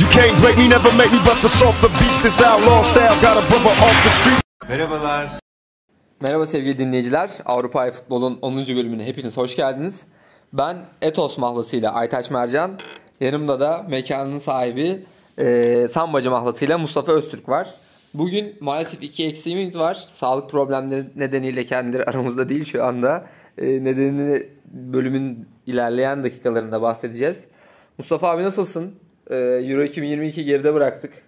You can't break me, never make me bust the softer beats. This outlaw style got a brother off the street. Merhabalar. Merhaba sevgili dinleyiciler. Avrupa Futbol'un 10. bölümüne hepiniz hoş geldiniz. Ben Etos mahlasıyla Aytaç Mercan. Yanımda da mekanın sahibi e, Sambacı mahlasıyla Mustafa Öztürk var. Bugün maalesef iki eksiğimiz var. Sağlık problemleri nedeniyle kendileri aramızda değil şu anda. E, nedenini bölümün ilerleyen dakikalarında bahsedeceğiz. Mustafa abi nasılsın? E, Euro 2022 geride bıraktık.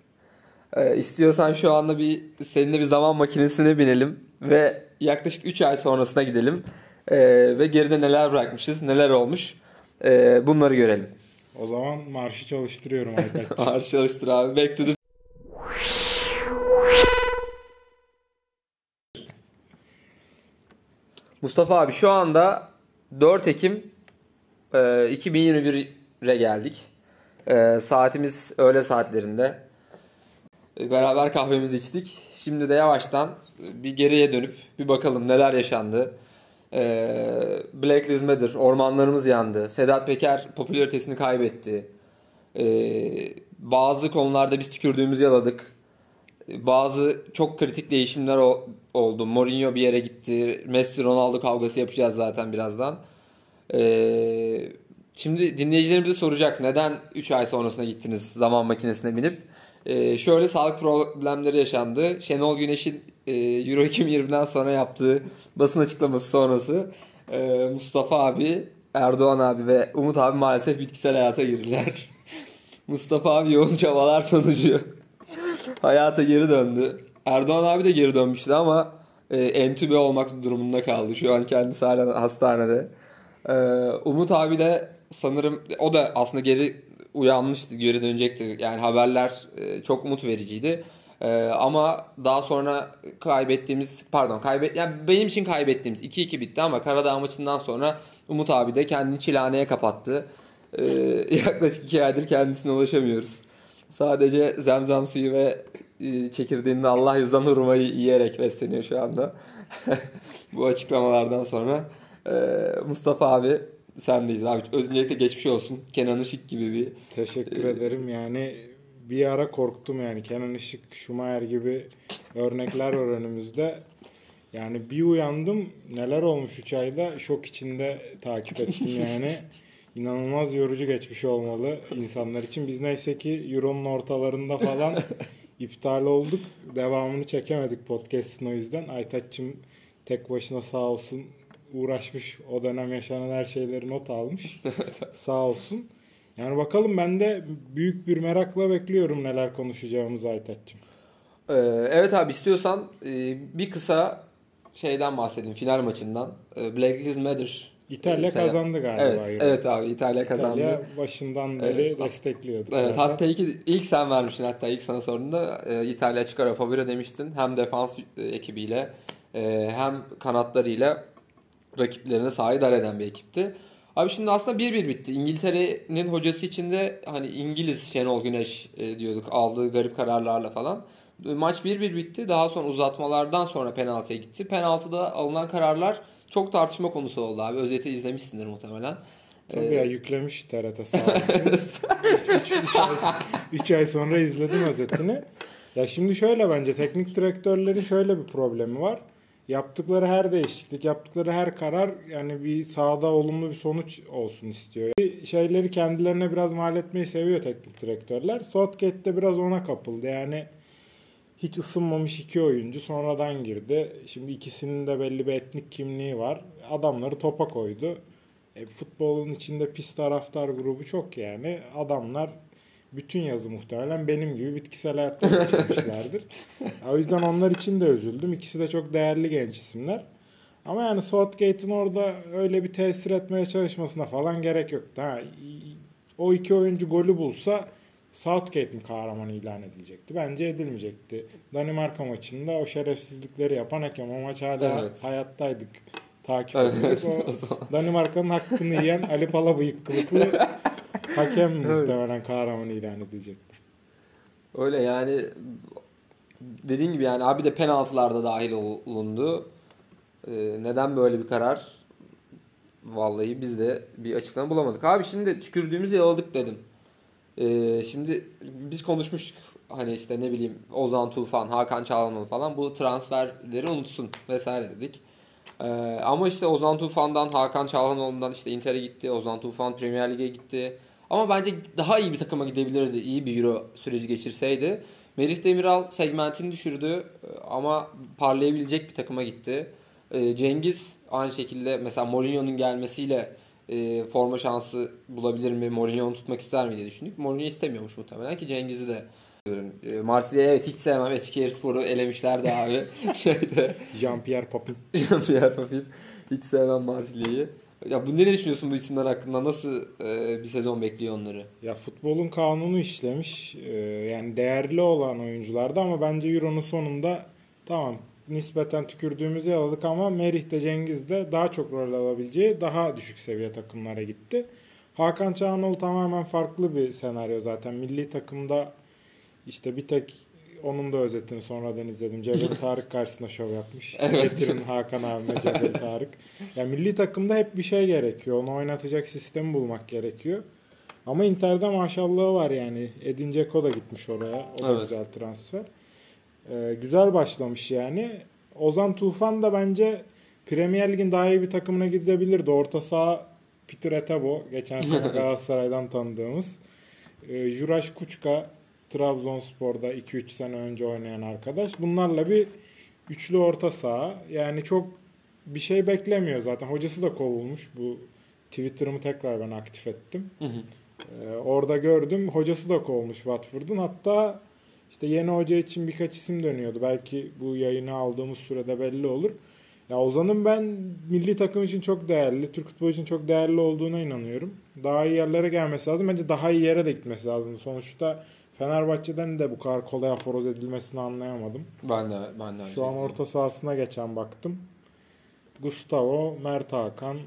Ee, istiyorsan şu anda bir seninle bir zaman makinesine binelim ve yaklaşık 3 ay sonrasına gidelim. Ee, ve geride neler bırakmışız, neler olmuş ee, bunları görelim. O zaman marşı çalıştırıyorum Aytaç. Marş çalıştır abi. Back to the... Mustafa abi şu anda 4 Ekim e, 2021'e geldik. E, saatimiz öğle saatlerinde. E, Beraber kahvemizi içtik. Şimdi de yavaştan bir geriye dönüp bir bakalım neler yaşandı. Ee, Black Lives Matter, ormanlarımız yandı. Sedat Peker popülaritesini kaybetti. Ee, bazı konularda biz tükürdüğümüzü yaladık. Bazı çok kritik değişimler oldu. Mourinho bir yere gitti. Messi Ronaldo kavgası yapacağız zaten birazdan. Ee, şimdi dinleyicilerimize soracak neden 3 ay sonrasına gittiniz zaman makinesine binip. Ee, şöyle sağlık problemleri yaşandı. Şenol Güneş'in e, Euro 2020'den sonra yaptığı basın açıklaması sonrası e, Mustafa abi, Erdoğan abi ve Umut abi maalesef bitkisel hayata girdiler. Mustafa abi yoğun çabalar sonucu hayata geri döndü. Erdoğan abi de geri dönmüştü ama e, entübe olmak durumunda kaldı. Şu an kendisi hala hastanede. E, Umut abi de sanırım o da aslında geri uyanmıştı, geri dönecekti. Yani haberler e, çok umut vericiydi. E, ama daha sonra kaybettiğimiz pardon kaybet yani benim için kaybettiğimiz 2-2 bitti ama Karadağ maçından sonra Umut abi de kendini çilehaneye kapattı. E, yaklaşık 2 aydır kendisine ulaşamıyoruz. Sadece zemzem suyu ve çekirdeğinde Allah yüzden hurmayı yiyerek besleniyor şu anda. Bu açıklamalardan sonra Mustafa abi sendeyiz abi. Öncelikle geçmiş olsun. Kenan Işık gibi bir Teşekkür ederim. Yani bir ara korktum yani. Kenan Işık, Schumacher gibi örnekler var önümüzde. Yani bir uyandım neler olmuş 3 ayda şok içinde takip ettim yani. İnanılmaz yorucu geçmiş olmalı insanlar için. Biz neyse ki Euro'nun ortalarında falan iptal olduk. Devamını çekemedik podcast'ın o yüzden. Aytaç'cığım tek başına sağ olsun uğraşmış. O dönem yaşanan her şeyleri not almış. sağ olsun. Yani bakalım ben de büyük bir merakla bekliyorum neler konuşacağımızı Aytaç'cığım. Ee, evet abi istiyorsan e, bir kısa şeyden bahsedeyim final maçından. Ee, Black Lives Matter. İtalya e, şey- kazandı galiba. Evet, evet abi İtalya kazandı. İtalya başından beri Evet. destekliyordu. Evet, zaten. hatta ilk, ilk sen vermiştin hatta ilk sana sorduğumda e, İtalya çıkar favori demiştin. Hem defans e, ekibiyle e, hem kanatlarıyla rakiplerine sahip dar eden bir ekipti. Abi şimdi aslında 1-1 bitti. İngiltere'nin hocası için de hani İngiliz Şenol Güneş e, diyorduk aldığı garip kararlarla falan. E, Maç 1-1 bitti. Daha sonra uzatmalardan sonra penaltıya gitti. Penaltıda alınan kararlar çok tartışma konusu oldu abi. Özeti izlemişsindir muhtemelen. Tabii Ee, ya yüklemiş TRT sağ olsun. 3 ay sonra izledim özetini. Ya şimdi şöyle bence teknik direktörlerin şöyle bir problemi var. Yaptıkları her değişiklik, yaptıkları her karar yani bir sahada olumlu bir sonuç olsun istiyor. Şeyleri kendilerine biraz mal etmeyi seviyor teknik direktörler. Southgate de biraz ona kapıldı. Yani hiç ısınmamış iki oyuncu sonradan girdi. Şimdi ikisinin de belli bir etnik kimliği var. Adamları topa koydu. E, futbolun içinde pis taraftar grubu çok yani. Adamlar bütün yazı muhtemelen benim gibi bitkisel hayatta geçirmişlerdir. o yüzden onlar için de üzüldüm. İkisi de çok değerli genç isimler. Ama yani Southgate'in orada öyle bir tesir etmeye çalışmasına falan gerek yoktu. Ha, o iki oyuncu golü bulsa Southgate'in kahramanı ilan edilecekti. Bence edilmeyecekti. Danimarka maçında o şerefsizlikleri yapan hakem o maç hala Evet. hayattaydık. Takip Evet, ediyorduk. O Danimarka'nın hakkını yiyen Ali Palabıyık kılıklı hakem muhtemelen kahramanı ilan edilecekti. Öyle yani dediğin gibi yani abi de penaltılarda dahil olundu. Ee, neden böyle bir karar? Vallahi biz de bir açıklama bulamadık. Abi şimdi tükürdüğümüzü yaladık dedim. Ee, şimdi biz konuşmuştuk. Hani işte ne bileyim Ozan Tufan, Hakan Çalhanoğlu falan bu transferleri unutsun vesaire dedik. Ee, ama işte Ozan Tufan'dan, Hakan Çalhanoğlu'ndan işte Inter'e gitti. Ozan Tufan Premier Lig'e gitti. Ama bence daha iyi bir takıma gidebilirdi. iyi bir Euro süreci geçirseydi. Merih Demiral segmentini düşürdü ama parlayabilecek bir takıma gitti. Ee, Cengiz aynı şekilde mesela Mourinho'nun gelmesiyle e, forma şansı bulabilir mi? Mourinho'nu tutmak ister mi diye düşündük. Mourinho istemiyormuş muhtemelen ki Cengiz'i de e, Marsilya evet hiç sevmem. Eskişehirspor'u elemişlerdi abi. Şeyde Jean-Pierre Papin. Jean-Pierre Papin. Hiç sevmem Marsilya'yı. Ya bu ne düşünüyorsun bu isimler hakkında? Nasıl e, bir sezon bekliyor onları? Ya futbolun kanunu işlemiş. Ee, yani değerli olan oyunculardı ama bence Euro'nun sonunda tamam nispeten tükürdüğümüzü yaladık ama Merih de Cengiz de daha çok rol alabileceği daha düşük seviye takımlara gitti. Hakan Çağanoğlu tamamen farklı bir senaryo zaten. Milli takımda işte bir tek onun da özetini sonradan izledim. Cebel Tarık karşısında şov yapmış. Evet. Getirin Hakan abime Cebel Tarık. Ya milli takımda hep bir şey gerekiyor. Onu oynatacak sistemi bulmak gerekiyor. Ama Inter'de maşallahı var yani. Edin Dzeko da gitmiş oraya. O da Evet. güzel transfer. Ee, güzel başlamış yani. Ozan Tufan da bence Premier Lig'in daha iyi bir takımına gidebilirdi. Orta saha Peter Etebo. Geçen sene Galatasaray'dan tanıdığımız. Ee, Juraş Kuçka Trabzonspor'da 2-3 sene önce oynayan arkadaş. Bunlarla bir üçlü orta saha. Yani çok bir şey beklemiyor zaten. Hocası da kovulmuş. Bu Twitter'ımı tekrar ben aktif ettim. Ee, orada gördüm. Hocası da kovulmuş Watford'un. Hatta işte yeni hoca için birkaç isim dönüyordu. Belki bu yayını aldığımız sürede belli olur. Ya Ozan'ın ben milli takım için çok değerli, Türk futbolu için çok değerli olduğuna inanıyorum. Daha iyi yerlere gelmesi lazım. Bence daha iyi yere de gitmesi lazım. Sonuçta Fenerbahçe'den de bu kadar kolay aforoz edilmesini anlayamadım. Ben de ben de Şu an orta sahasına geçen baktım. Gustavo, Mert Hakan,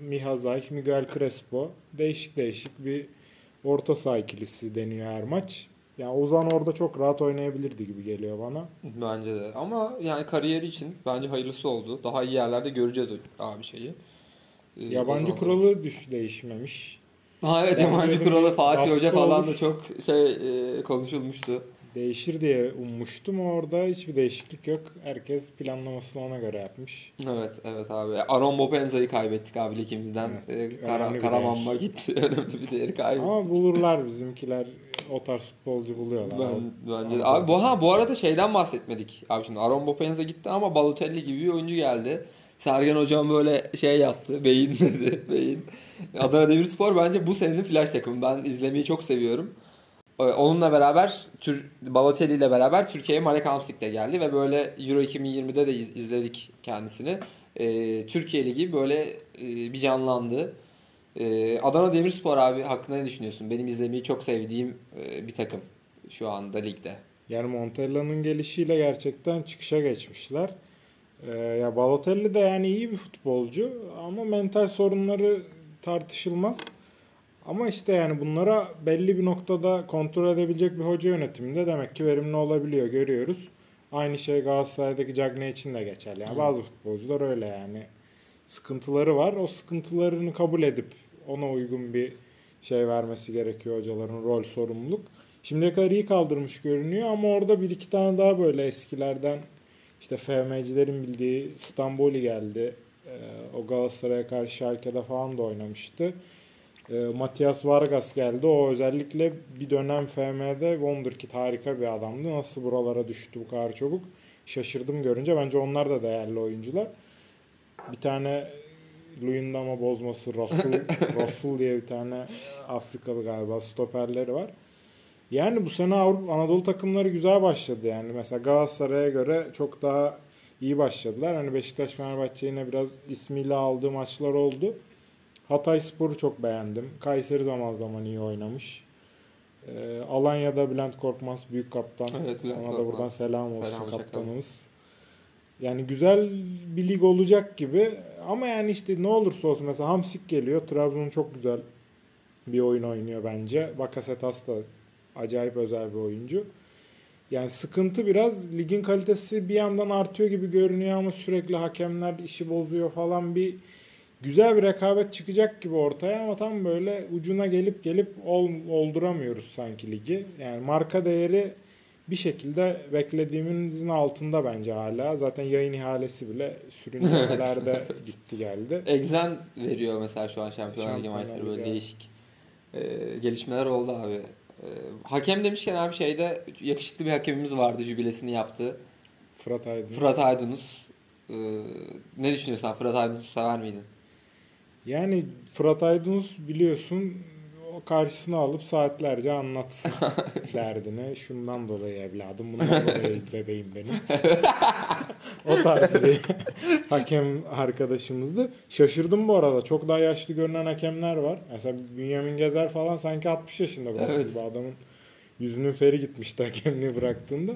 Miha Zayt, Miguel Crespo. Değişik değişik bir orta saha ikilisi deniyor her maç. Yani Ozan orada çok rahat oynayabilirdi gibi geliyor bana. Bence de. Ama yani kariyeri için bence hayırlısı oldu. Daha iyi yerlerde göreceğiz abi şeyi. Ee, Yabancı Ozan'ı. kuralı düş değişmemiş. Ha evet Ben yabancı kuralı Fatih Hoca falan da çok şey e, konuşulmuştu. Değişir diye ummuştum. Orada hiçbir değişiklik yok. Herkes planlamasını ona göre yapmış. Evet evet abi. Aron Bopenza'yı kaybettik abi ligimizden. Evet, Ee, Kara, Karamanma gitti. Önemli bir değeri kaybettik. Ama bulurlar bizimkiler. O tarz futbolcu buluyorlar. Ben, bence de. Abi bu ha bu arada şeyden bahsetmedik. Abi şimdi Aaron Bopenza gitti ama Balotelli gibi bir oyuncu geldi. Sergen hocam böyle şey yaptı. Beyin dedi. Beyin. Adana Demirspor bence bu senenin flash takımı. Ben izlemeyi çok seviyorum. Ee, Onunla beraber Tür Balotelli ile beraber Türkiye'ye Marek Hamsik'te geldi ve böyle Euro 2020'de de iz- izledik kendisini. Ee, Türkiye Ligi böyle e, bir canlandı. Ee, Adana Demirspor abi hakkında ne düşünüyorsun? Benim izlemeyi çok sevdiğim e, bir takım şu anda ligde. Yani Montella'nın gelişiyle gerçekten çıkışa geçmişler. Ee, ya Balotelli de yani iyi bir futbolcu ama mental sorunları tartışılmaz. Ama işte yani bunlara belli bir noktada kontrol edebilecek bir hoca yönetiminde demek ki verimli olabiliyor görüyoruz. Aynı şey Galatasaray'daki Cagney için de geçerli. Yani Hı. bazı futbolcular öyle yani. Sıkıntıları var. O sıkıntılarını kabul edip ona uygun bir şey vermesi gerekiyor hocaların rol sorumluluk. Şimdiye kadar iyi kaldırmış görünüyor ama orada bir iki tane daha böyle eskilerden işte FM'cilerin bildiği Stamboli geldi. Ee, o Galatasaray'a karşı Schalke'de falan da oynamıştı. Ee, Matias Vargas geldi. O özellikle bir dönem FM'de Wonderkid harika bir adamdı. Nasıl buralara düştü bu kadar çabuk? Şaşırdım görünce. Bence onlar da değerli oyuncular. Bir tane Luyendama bozması Rasul, Rasul diye bir tane Afrikalı galiba stoperleri var. Yani bu sene Avrupa Anadolu takımları güzel başladı yani. Mesela Galatasaray'a göre çok daha iyi başladılar. Hani Beşiktaş Fenerbahçe yine biraz ismiyle aldığı maçlar oldu. Hatay Spor'u çok beğendim. Kayseri zaman zaman iyi oynamış. Ee, Alanya'da Bülent Korkmaz büyük kaptan. Evet, Bülent Ona da Korkmaz. buradan selam olsun Selam, kaptanımız. Yani güzel bir lig olacak gibi ama yani işte ne olursa olsun mesela Hamsik geliyor. Trabzon çok güzel bir oyun oynuyor bence. Bakasetas da acayip özel bir oyuncu. Yani sıkıntı biraz ligin kalitesi bir yandan artıyor gibi görünüyor ama sürekli hakemler işi bozuyor falan bir güzel bir rekabet çıkacak gibi ortaya ama tam böyle ucuna gelip gelip ol, olduramıyoruz sanki ligi. Yani marka değeri bir şekilde beklediğimizin altında bence hala. Zaten yayın ihalesi bile sürüncülerde gitti geldi. Exen veriyor mesela şu an Şampiyonlar Ligi maçları böyle değişik e, gelişmeler oldu abi. E, hakem demişken abi şeyde yakışıklı bir hakemimiz vardı jübilesini yaptı. Fırat Aydın. Fırat Aydınus. E, ne düşünüyorsun Fırat Aydınus'u sever miydin? Yani Fırat Aydınus biliyorsun karşısına alıp saatlerce anlatsın derdini. Şundan dolayı evladım, bundan dolayı bebeğim benim. o tarz bir hakem arkadaşımızdı. Şaşırdım bu arada. Çok daha yaşlı görünen hakemler var. Mesela Bünyamin Gezer falan sanki 60 yaşında bu Evet. bu adamın yüzünün feri gitmişti hakemliği bıraktığında.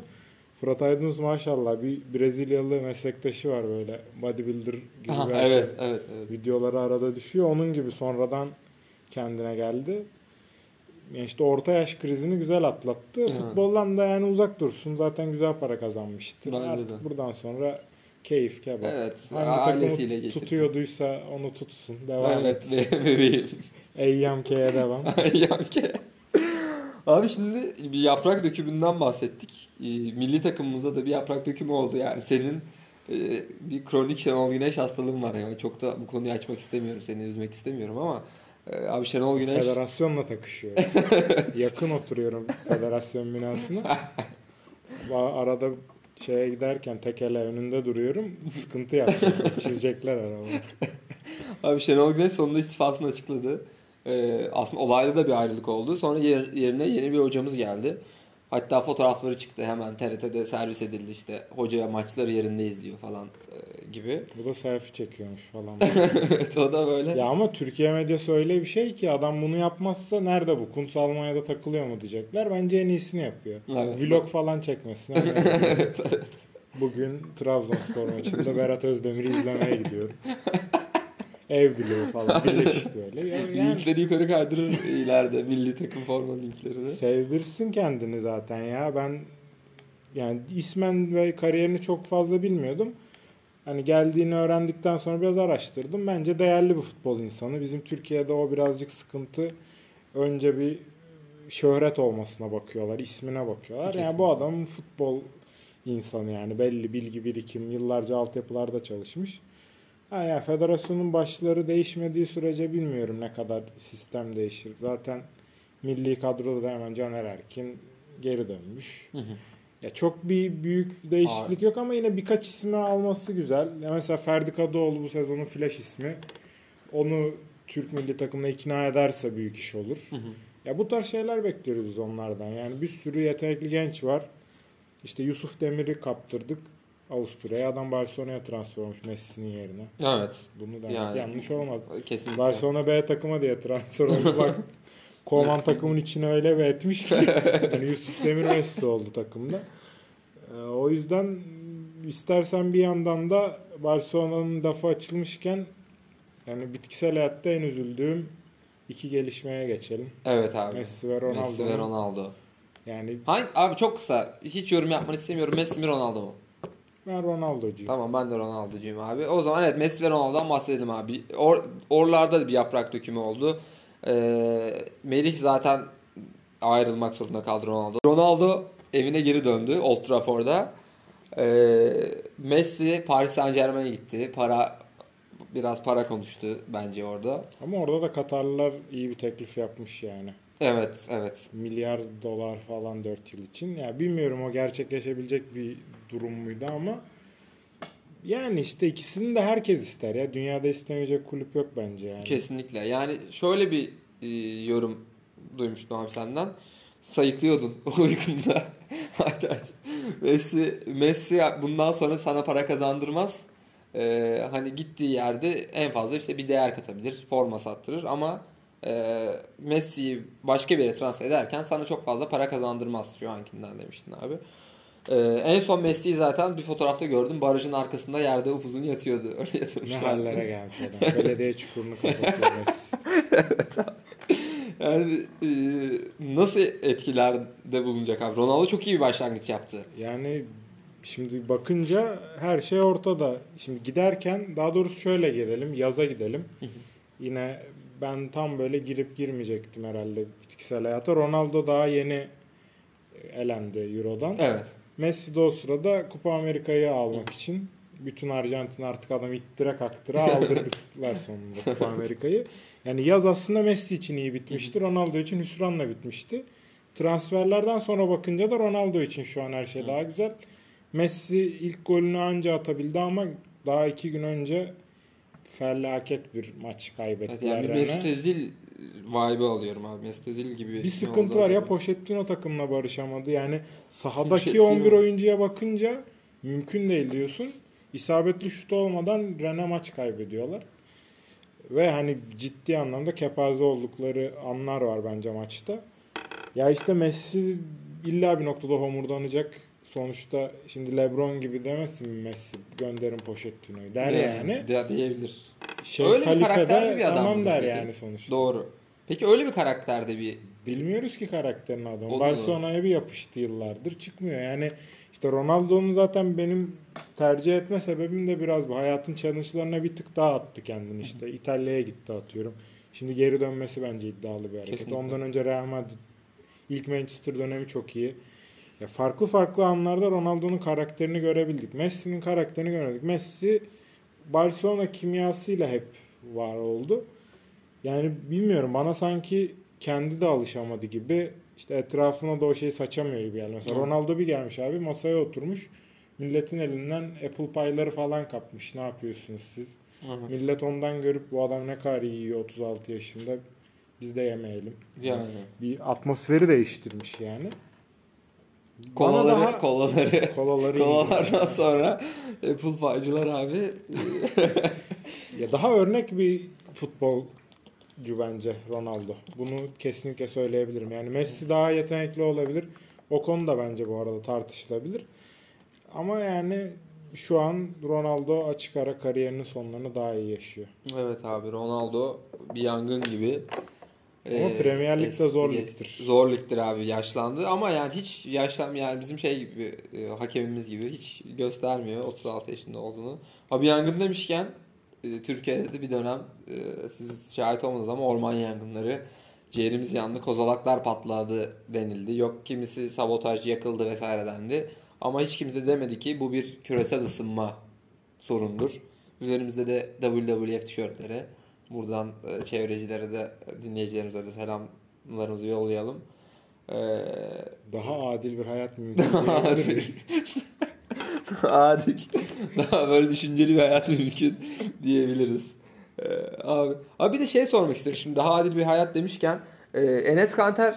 Fırat Aydınus maşallah bir Brezilyalı meslektaşı var böyle bodybuilder gibi Aha, evet, evet, evet. videoları arada düşüyor. Onun gibi sonradan kendine geldi. Yani işte orta yaş krizini güzel atlattı. Evet. Futboldan da yani uzak dursun. Zaten güzel para kazanmıştı. Bence Artık de. buradan sonra keyif kebap. Evet, Hangi ailesiyle geçirsin. tutuyorduysa onu tutsun. Devam Evet, et. be- bebeğim. Eyyamke'ye devam. Yanke. Abi şimdi bir yaprak dökümünden bahsettik. Ee, Milli takımımızda da bir yaprak dökümü oldu yani. Senin e, bir kronik Şenol Güneş hastalığın var ya. Çok da bu konuyu açmak istemiyorum. Seni üzmek istemiyorum ama abi Şenol Güneş Federasyonla takışıyor. Yakın oturuyorum federasyon binasına. Arada şeye giderken tekele önünde duruyorum. Sıkıntı yapacak. Çizecekler arabamı. Abi Şenol Güneş sonunda istifasını açıkladı. Ee, aslında olayda da bir ayrılık oldu. Sonra yer- yerine yeni bir hocamız geldi. Hatta fotoğrafları çıktı hemen TRT'de servis edildi işte hoca maçları yerinde izliyor falan e, gibi. Bu da selfie çekiyormuş falan. evet o da böyle. ya ama Türkiye medyası öyle bir şey ki adam bunu yapmazsa nerede bu? Kuns Almanya'da takılıyor mu diyecekler. Bence en iyisini yapıyor. Evet. Vlog falan çekmesin. evet, evet. Bugün Trabzonspor maçında Berat Özdemir'i izlemeye gidiyorum. Ev vlogu falan birleşik böyle. Ya- Yani Linkleri yukarı kaydırır ileride milli takım forma linklerini. sevdirsin kendini zaten ya. Ben yani ismen ve kariyerini çok fazla bilmiyordum. Hani geldiğini öğrendikten sonra biraz araştırdım. Bence değerli bir futbol insanı. Bizim Türkiye'de o birazcık sıkıntı. Önce bir şöhret olmasına bakıyorlar, ismine bakıyorlar. Yani Kesinlikle. bu adam futbol insanı yani belli bilgi birikim, yıllarca altyapılarda çalışmış. Ha ya federasyonun başları değişmediği sürece bilmiyorum ne kadar sistem değişir. Zaten milli kadroda da hemen Caner Erkin geri dönmüş. Hı hı. Ya çok bir büyük değişiklik Abi. yok ama yine birkaç ismi alması güzel. Ya mesela Ferdi Kadıoğlu bu sezonun flash ismi. Onu Türk milli takımına ikna ederse büyük iş olur. Hı hı. Ya bu tarz şeyler bekliyoruz biz onlardan. Yani bir sürü yetenekli genç var. İşte Yusuf Demir'i kaptırdık Avusturya'ya. Adam Barcelona'ya transfer olmuş Messi'nin yerine. Evet. Bunu demek Yani- yanlış olmaz. Kesinlikle. Barcelona B takıma diye transfer oldu. Bak Koman takımın içine öyle bir etmiş ki. Yani Yusuf Demir Messi oldu takımda. Ee, o yüzden istersen bir yandan da Barcelona'nın lafı açılmışken yani bitkisel hayatta en üzüldüğüm iki gelişmeye geçelim. Evet abi. Messi ve Ronaldo. Messi ve Ronaldo. Yani Hangi, abi çok kısa. Hiç yorum yapmanı istemiyorum. Messi mi Ronaldo mu? ben Ronaldo'cuyum. Tamam ben de Ronaldo'cuyum abi. O zaman evet Messi ve Ronaldo'dan bahsedelim abi. Or, oralarda da bir yaprak dökümü oldu. Ee, Melih zaten ayrılmak zorunda kaldı Ronaldo. Ronaldo evine geri döndü Old Trafford'da. Ee, Messi Paris Saint Germain'e gitti. Para biraz para konuştu bence orada. Ama orada da Katarlılar iyi bir teklif yapmış yani. Evet, evet. Milyar dolar falan 4 yıl için. Ya bilmiyorum o gerçekleşebilecek bir durum muydu ama yani işte ikisini de herkes ister ya. Dünyada istemeyecek kulüp yok bence yani. Kesinlikle. Yani şöyle bir e, yorum duymuştum abi senden. Sayıklıyordun uykunda. Messi, Messi bundan sonra sana para kazandırmaz. Ee, hani gittiği yerde en fazla işte bir değer katabilir. Forma sattırır ama e, Messi'yi başka bir yere transfer ederken sana çok fazla para kazandırmaz şu ankinden demiştin abi. Ee, en son Messi'yi zaten bir fotoğrafta gördüm. Barajın arkasında yerde upuzun yatıyordu. Öyle Ne yatırmışlar. hallere gelmiş adam. Belediye çukurunu kapatıyor Messi. Yani e, nasıl etkilerde bulunacak abi? Ronaldo çok iyi bir başlangıç yaptı. Yani şimdi bakınca her şey ortada. Şimdi giderken daha doğrusu şöyle gidelim. Yaza gidelim. Yine ben tam böyle girip girmeyecektim herhalde bitkisel hayata. Ronaldo daha yeni elendi Euro'dan. Evet. Messi de o sırada Kupa Amerika'yı almak için bütün Arjantin artık adam ittire kaktıra aldırdılar sonunda Kupa Amerika'yı. Yani yaz aslında Messi için iyi bitmişti. Ronaldo için hüsranla bitmişti. Transferlerden sonra bakınca da Ronaldo için şu an her şey daha güzel. Messi ilk golünü anca atabildi ama daha iki gün önce felaket bir maç Evet, kaybettiler. yani bir. Mesut Özil vibe'ı alıyorum abi. Mesut Özil gibi Bir sıkıntı var ya? Pochettino takımla barışamadı. Yani sahadaki Pochettino. 11 oyuncuya bakınca mümkün değil diyorsun. İsabetli şut olmadan Rene maç kaybediyorlar. Ve hani ciddi anlamda kepaze oldukları anlar var bence maçta. Ya işte Messi illa bir noktada homurdanacak. Sonuçta şimdi LeBron gibi demesin Messi gönderin Pochettino'yu der yani. De, diyebilir. Şey, Öyle bir karakterde bir adam Tamam der peki? yani sonuçta. Doğru. Peki öyle bir karakterde bir Bilmiyoruz ki karakterin adamı. Barcelona'ya bir yapıştı yıllardır çıkmıyor. Yani işte Ronaldo'nun zaten benim tercih etme sebebim de biraz bu. Hayatın challenge'larına bir tık daha attı kendini işte. İtalya'ya gitti atıyorum. Şimdi geri dönmesi bence iddialı bir hareket. Kesinlikle. Ondan önce Real Madrid ilk Manchester dönemi çok iyi. Ya farklı farklı anlarda Ronaldo'nun karakterini görebildik. Messi'nin karakterini göremedik. Messi Barcelona kimyasıyla hep var oldu. Yani bilmiyorum bana sanki kendi de alışamadı gibi işte etrafına da o şeyi saçamıyor gibi yani. Mesela Hı. Ronaldo bir gelmiş abi masaya oturmuş. Milletin elinden Apple payları falan kapmış. Ne yapıyorsunuz siz? Millet ondan görüp bu adam ne kadar iyi yiyor 36 yaşında. Biz de yemeyelim. yani Bir atmosferi değiştirmiş yani. Kolaları daha- kolaları Kolaları kolalardan sonra Apple Pie'cılar abi Ya daha örnek bir futbolcu bence Ronaldo. Bunu kesinlikle söyleyebilirim. Yani Messi daha yetenekli olabilir. O konu da bence bu arada tartışılabilir. Ama yani şu an Ronaldo açık ara kariyerinin sonlarını daha iyi yaşıyor. Evet abi Ronaldo bir yangın gibi. Ama Premier Lig'de zor ligdir. Zor ligdir abi yaşlandı ama yani hiç yaşlan yani bizim şey gibi e, hakemimiz gibi hiç göstermiyor 36 yaşında olduğunu. Abi yangın demişken e, Türkiye'de de bir dönem e, siz şahit olmadınız ama orman yangınları ciğerimiz yandı, kozalaklar patladı denildi. Yok kimisi sabotaj yakıldı vesaire dendi. Ama hiç kimse de demedi ki bu bir küresel ısınma sorundur. Üzerimizde de WWF tişörtleri. Buradan e, çevrecilere de dinleyicilerimize de selamlarımızı yollayalım. Ee, Daha adil bir hayat mümkün adil. diyebilirim. adil. Daha böyle düşünceli bir hayat mümkün diyebiliriz. Ee, abi, abi bir de şey sormak isterim. Şimdi daha adil bir hayat demişken e, Enes Kanter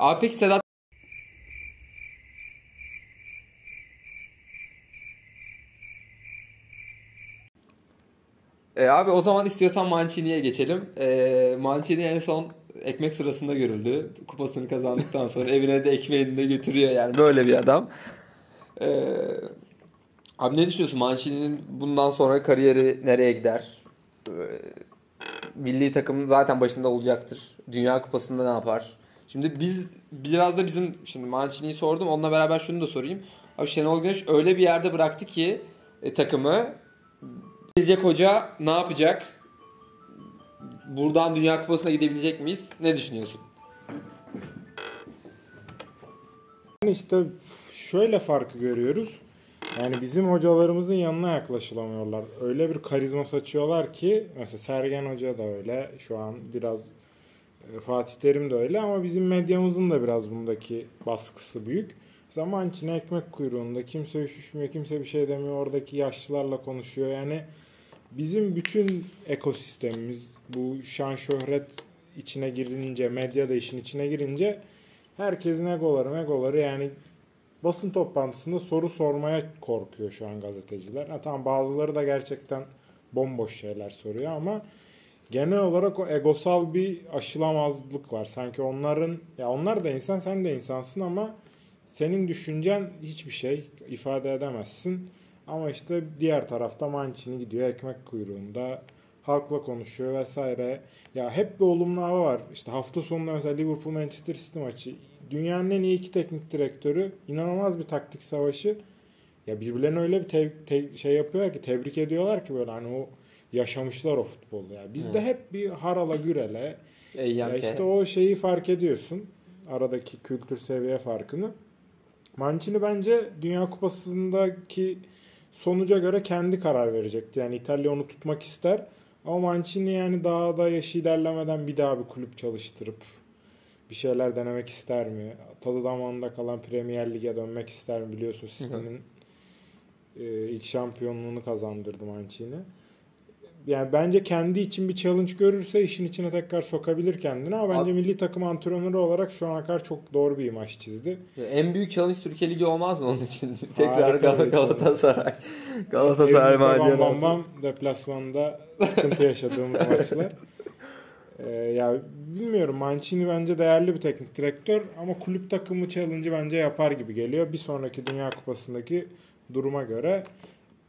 abi peki Sedat E, abi o zaman istiyorsan Mancini'ye geçelim. E, Mancini en son ekmek sırasında görüldü. Kupasını kazandıktan sonra evine de ekmeğini de götürüyor yani böyle bir adam. E, abi ne düşünüyorsun Mancini'nin bundan sonra kariyeri nereye gider? E, milli takım zaten başında olacaktır. Dünya Kupası'nda ne yapar? Şimdi biz biraz da bizim şimdi Mancini'yi sordum. Onunla beraber şunu da sorayım. Abi Şenol Güneş öyle bir yerde bıraktı ki e, takımı Gelecek hoca ne yapacak? Buradan Dünya Kupası'na gidebilecek miyiz? Ne düşünüyorsun? İşte şöyle farkı görüyoruz. Yani bizim hocalarımızın yanına yaklaşılamıyorlar. Öyle bir karizma saçıyorlar ki mesela Sergen Hoca da öyle. Şu an biraz e, Fatih Terim de öyle ama bizim medyamızın da biraz bundaki baskısı büyük. Zaman içine ekmek kuyruğunda kimse üşüşmüyor, kimse bir şey demiyor. Oradaki yaşlılarla konuşuyor. Yani bizim bütün ekosistemimiz bu şan şöhret içine girince, medya da işin içine girince herkesin egoları megoları yani basın toplantısında soru sormaya korkuyor şu an gazeteciler. Ha, tamam bazıları da gerçekten bomboş şeyler soruyor ama genel olarak o egosal bir aşılamazlık var. Sanki onların ya onlar da insan sen de insansın ama senin düşüncen hiçbir şey ifade edemezsin. Ama işte diğer tarafta Mancini gidiyor ekmek kuyruğunda halkla konuşuyor vesaire. Ya hep bir olumlu hava var. İşte hafta sonunda mesela Liverpool Manchester City maçı. Dünyanın en iyi iki teknik direktörü. inanılmaz bir taktik savaşı. Ya birbirlerine öyle bir te- te- şey yapıyorlar ki tebrik ediyorlar ki böyle hani o yaşamışlar o futbolu ya. Bizde hep bir harala gürele Eyyam ya işte o şeyi fark ediyorsun. Aradaki kültür seviye farkını. Mancini bence Dünya Kupası'ndaki sonuca göre kendi karar verecekti. Yani İtalya onu tutmak ister. Ama Mancini yani daha da yaşı ilerlemeden bir daha bir kulüp çalıştırıp bir şeyler denemek ister mi? Tadı damağında kalan Premier Lig'e dönmek ister mi? Biliyorsun City'nin e, ilk şampiyonluğunu kazandırdı Mancini. Yani bence kendi için bir challenge görürse işin içine tekrar sokabilir kendini ama bence Abi- milli takım antrenörü olarak şu ana kadar çok doğru bir imaj çizdi. En büyük challenge Türkiye Ligi olmaz mı onun için? Tekrar Gal- Galatasaray. Galatasaray Evimizde bam bam macerası. bam deplasmanda sıkıntı yaşadığımız maçlar. Ee, ya bilmiyorum Mancini bence değerli bir teknik direktör ama kulüp takımı challenge'ı bence yapar gibi geliyor. Bir sonraki Dünya Kupası'ndaki duruma göre.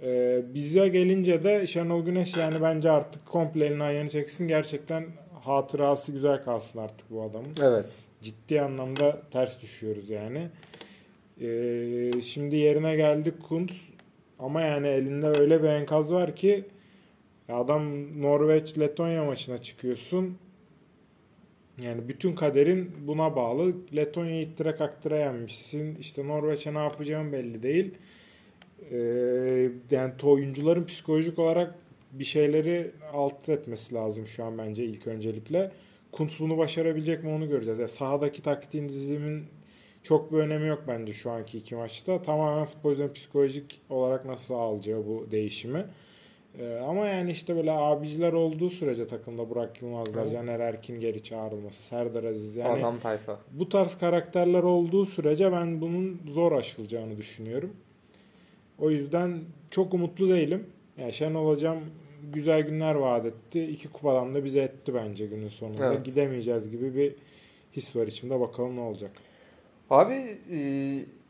Ee, bize gelince de Şenol Güneş yani bence artık komple elini ayağını çeksin. Gerçekten hatırası güzel kalsın artık bu adamın Evet. ciddi anlamda ters düşüyoruz yani. Ee, şimdi yerine geldi Kuntz ama yani elinde öyle bir enkaz var ki adam Norveç Letonya maçına çıkıyorsun. Yani bütün kaderin buna bağlı. Letonya'yı ittire kaktıra yenmişsin. İşte Norveç'e ne yapacağım belli değil. Ee, yani oyuncuların psikolojik olarak bir şeyleri alt etmesi lazım şu an bence ilk öncelikle. Kuntz bunu başarabilecek mi onu göreceğiz. Yani sahadaki taktiğin dizilimin çok bir önemi yok bence şu anki iki maçta. Tamamen futbolcuların psikolojik olarak nasıl alacağı bu değişimi. Ee, ama yani işte böyle abiciler olduğu sürece takımda Burak Yılmazlar, Evet. Caner Erkin geri çağrılması, Serdar Aziz yani Adam tayfa. bu tarz karakterler olduğu sürece ben bunun zor aşılacağını düşünüyorum. O yüzden çok umutlu değilim. Yani Şenol Hocam güzel günler vaat etti. İki kupadan da bize etti bence günün sonunda. Evet. Gidemeyeceğiz gibi bir his var içimde. Bakalım ne olacak. Abi e,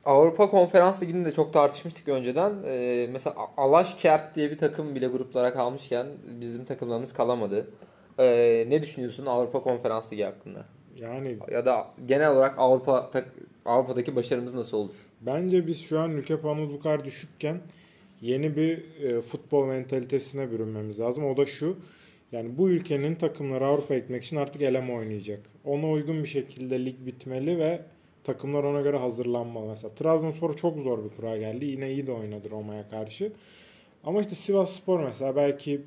Avrupa Konferans Ligi'ni de çok tartışmıştık önceden. E, mesela Alaşkert diye bir takım bile gruplara kalmışken bizim takımlarımız kalamadı. E, ne düşünüyorsun Avrupa Konferans Ligi hakkında? Yani Ya da genel olarak Avrupa tak- Avrupa'daki başarımız nasıl olur? bence biz şu an ülke puanımız bu kadar düşükken yeni bir e, futbol mentalitesine bürünmemiz lazım. O da şu. Yani bu ülkenin takımları Avrupa'ya gitmek için artık eleme oynayacak. Ona uygun bir şekilde lig bitmeli ve takımlar ona göre hazırlanmalı. Mesela Trabzonspor çok zor bir kura geldi. Yine iyi de oynadı Roma'ya karşı. Ama işte Sivas Spor mesela belki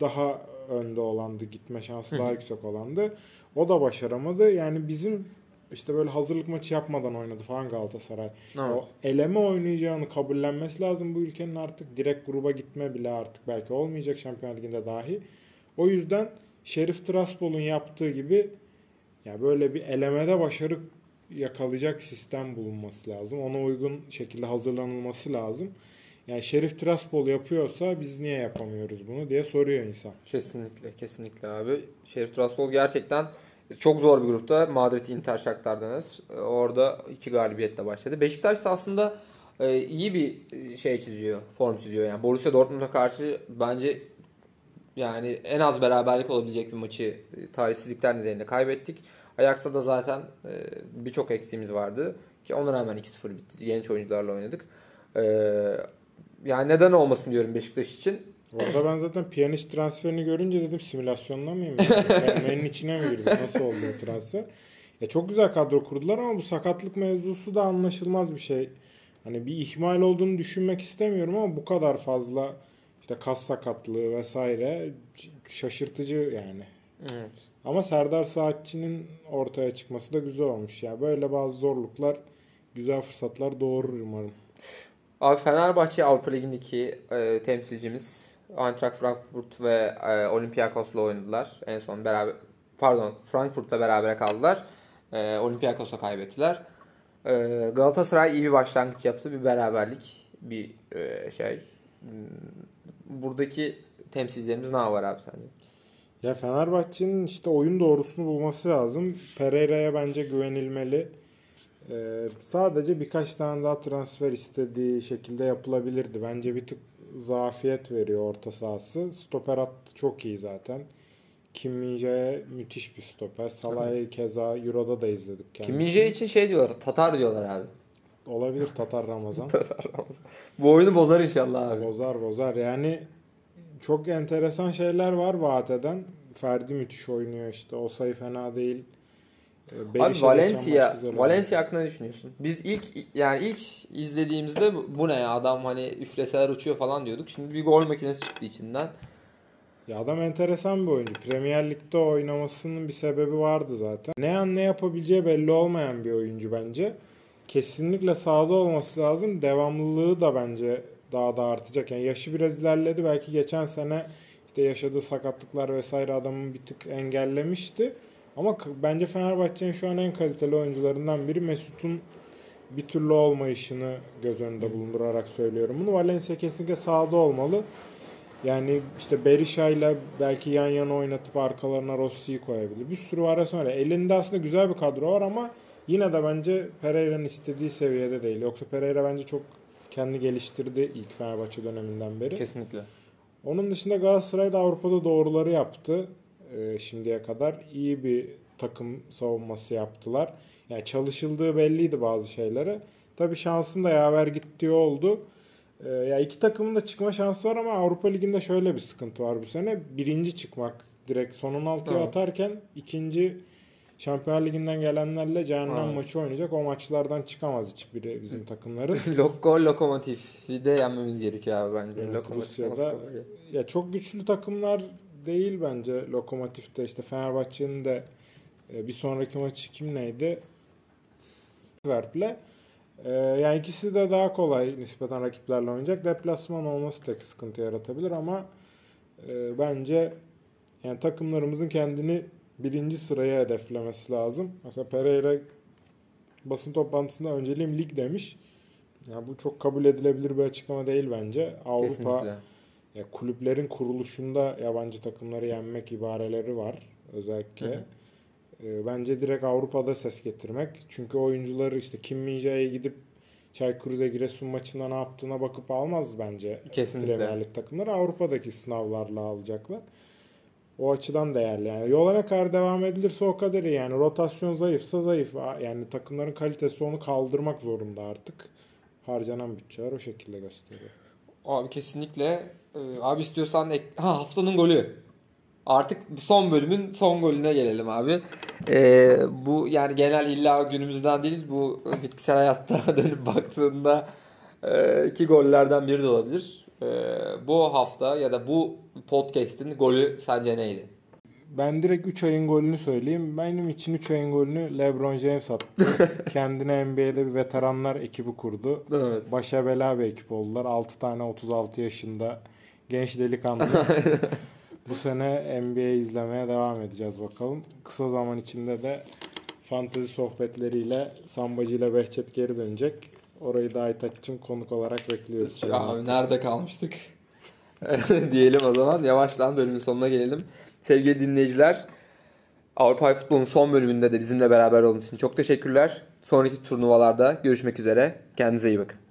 daha önde olandı. Gitme şansı daha yüksek olandı. O da başaramadı. Yani bizim işte böyle hazırlık maçı yapmadan oynadı falan Galatasaray. Evet. O eleme oynayacağını kabullenmesi lazım bu ülkenin artık. Direkt gruba gitme bile artık belki olmayacak Şampiyonlar Ligi'nde dahi. O yüzden Şerif Tiraspol'un yaptığı gibi ya böyle bir elemede başarı yakalayacak sistem bulunması lazım. Ona uygun şekilde hazırlanılması lazım. Yani Şerif Tiraspol yapıyorsa biz niye yapamıyoruz bunu diye soruyor insan. Kesinlikle, kesinlikle abi. Şerif Tiraspol gerçekten çok zor bir grupta. Madrid, Inter, Shakhtar Donetsk. E, Orada iki galibiyetle başladı. Beşiktaş ise aslında e, iyi bir e, şey çiziyor, form çiziyor. Yani Borussia Dortmund'a karşı bence yani en az beraberlik olabilecek bir maçı e, talihsizlikler nedeniyle kaybettik. Ajax'ta da zaten birçok eksiğimiz vardı. Ki ona rağmen 2-0 bitti. Genç oyuncularla oynadık. E, yani neden olmasın diyorum Beşiktaş için. Orada ben zaten Pjanic transferini görünce dedim simülasyonda mıyım? Benim içine mi girdi? Nasıl oldu o transfer? Ya çok güzel kadro kurdular ama bu sakatlık mevzusu da anlaşılmaz bir şey. Hani bir ihmal olduğunu düşünmek istemiyorum ama bu kadar fazla işte kas sakatlığı vesaire şaşırtıcı yani. Evet. Ama Serdar Saatçı'nın ortaya çıkması da güzel olmuş. Ya böyle bazı zorluklar güzel fırsatlar doğurur umarım. Abi Fenerbahçe Avrupa Ligi'ndeki e, temsilcimiz Eintracht Frankfurt ve e, Olympiakos'la oynadılar. En son beraber pardon Frankfurt'la beraber kaldılar. E, Olympiakos'a kaybettiler. E, Galatasaray iyi bir başlangıç yaptı. Bir beraberlik, bir e, şey. Hmm, Buradaki temsilcilerimiz ne var abi sence? Ya Fenerbahçe'nin işte oyun doğrusunu bulması lazım. Pereira'ya bence güvenilmeli. Ee, sadece birkaç tane daha transfer istediği şekilde yapılabilirdi. Bence bir tık zafiyet veriyor orta sahası. Stoper hattı çok iyi zaten. Kim Min-jae müthiş bir stoper. Salah'ı keza Euro'da da izledik Kim kendisini. Min-jae için şey diyorlar. Tatar diyorlar abi. Olabilir Tatar Ramazan. Bu oyunu bozar inşallah abi. bozar bozar. Yani çok enteresan şeyler var vaat eden. Ferdi müthiş oynuyor işte. O sayı fena değil. Ee, Abi Valencia. Valencia hakkında ne düşünüyorsun? Biz ilk yani ilk izlediğimizde bu- bu ne ya adam hani üfleseler uçuyor falan diyorduk. Şimdi bir gol makinesi çıktı içinden. Ya adam enteresan bir oyuncu. Premier Lig'de oynamasının bir sebebi vardı zaten. Ne an ne yapabileceği belli olmayan bir oyuncu bence. Kesinlikle sahada olması lazım. Devamlılığı da bence daha da artacak. Yani yaşı biraz ilerledi. Belki geçen sene işte yaşadığı sakatlıklar vesaire adamın bir tık engellemişti. Ama bence Fenerbahçe'nin şu an en kaliteli oyuncularından biri Mesut'un bir türlü olmayışını göz önünde bulundurarak söylüyorum. Bunu Valencia kesinlikle sahada olmalı. Yani işte Berisha ile belki yan yana oynatıp arkalarına Rossi'yi koyabilir. Bir sürü var öyle. Elinde aslında güzel bir kadro var ama yine de bence Pereira'nın istediği seviyede değil. Yoksa Pereira bence çok kendi geliştirdi ilk Fenerbahçe döneminden beri. Kesinlikle. Onun dışında Galatasaray da Avrupa'da doğruları yaptı e, şimdiye kadar. iyi bir takım savunması yaptılar. Yani çalışıldığı belliydi bazı şeylere. Tabii şansın da yaver gittiği oldu. E, ya iki takımın da çıkma şansı var ama Avrupa Ligi'nde şöyle bir sıkıntı var bu sene. Birinci çıkmak direkt son 16'ya Evet. atarken ikinci Şampiyonlar Ligi'nden gelenlerle cehennem Evet. maçı oynayacak. O maçlardan çıkamaz hiçbiri bizim takımların. Lok gol lokomotif de yenmemiz gerekiyor abi bence. Evet, lokomotif Rusya'da-. Ya çok güçlü takımlar değil bence Lokomotif'te. işte Fenerbahçe'nin de e, bir sonraki maçı kim neydi? Antwerp'le. E, Yani ikisi de daha kolay nispeten rakiplerle oynayacak. Deplasman olması tek sıkıntı yaratabilir ama e, bence yani takımlarımızın kendini birinci sıraya hedeflemesi lazım. Mesela Pereira basın toplantısında önceliğim lig demiş. Ya bu çok kabul edilebilir bir açıklama değil bence. Avrupa Kesinlikle. Ya kulüplerin kuruluşunda yabancı takımları yenmek ibareleri var özellikle. Hı hı. Ee, bence direkt Avrupa'da ses getirmek. Çünkü oyuncuları işte Kim Min-jae'ye gidip Çaykur Giresun maçında ne yaptığına bakıp almaz bence Kesinlikle. Premier Lig takımları. Avrupa'daki sınavlarla alacaklar. O açıdan değerli. Yani yola ne kadar devam edilirse o kadar iyi. Yani rotasyon zayıfsa zayıf. Yani takımların kalitesi onu kaldırmak zorunda artık. Harcanan bütçeler o şekilde gösteriyor. Abi kesinlikle. Ee, abi istiyorsan ek... ha, haftanın golü. Artık son bölümün son golüne gelelim abi. Ee, bu yani genel illa günümüzden değil bu bitkisel hayatta dönüp baktığında e, iki gollerden biri de olabilir. Ee, bu hafta ya da bu podcast'in golü sence neydi? Ben direkt 3 ayın golünü söyleyeyim. Benim için 3 ayın golünü LeBron James attı. Kendine NBA'de bir veteranlar ekibi kurdu. Evet. Başa bela bir ekip oldular. 6 tane 36 yaşında genç delikanlı. Bu sene NBA izlemeye devam edeceğiz bakalım. Kısa zaman içinde de fantezi sohbetleriyle Sambacı ile Behçet geri dönecek. Orayı da Aytaç için konuk olarak bekliyoruz. Abi nerede kalmıştık? Diyelim o zaman yavaştan bölümün sonuna gelelim. Sevgili dinleyiciler, Avrupa Futbolu'nun son bölümünde de bizimle beraber olduğunuz için çok teşekkürler. Sonraki turnuvalarda görüşmek üzere. Kendinize iyi bakın.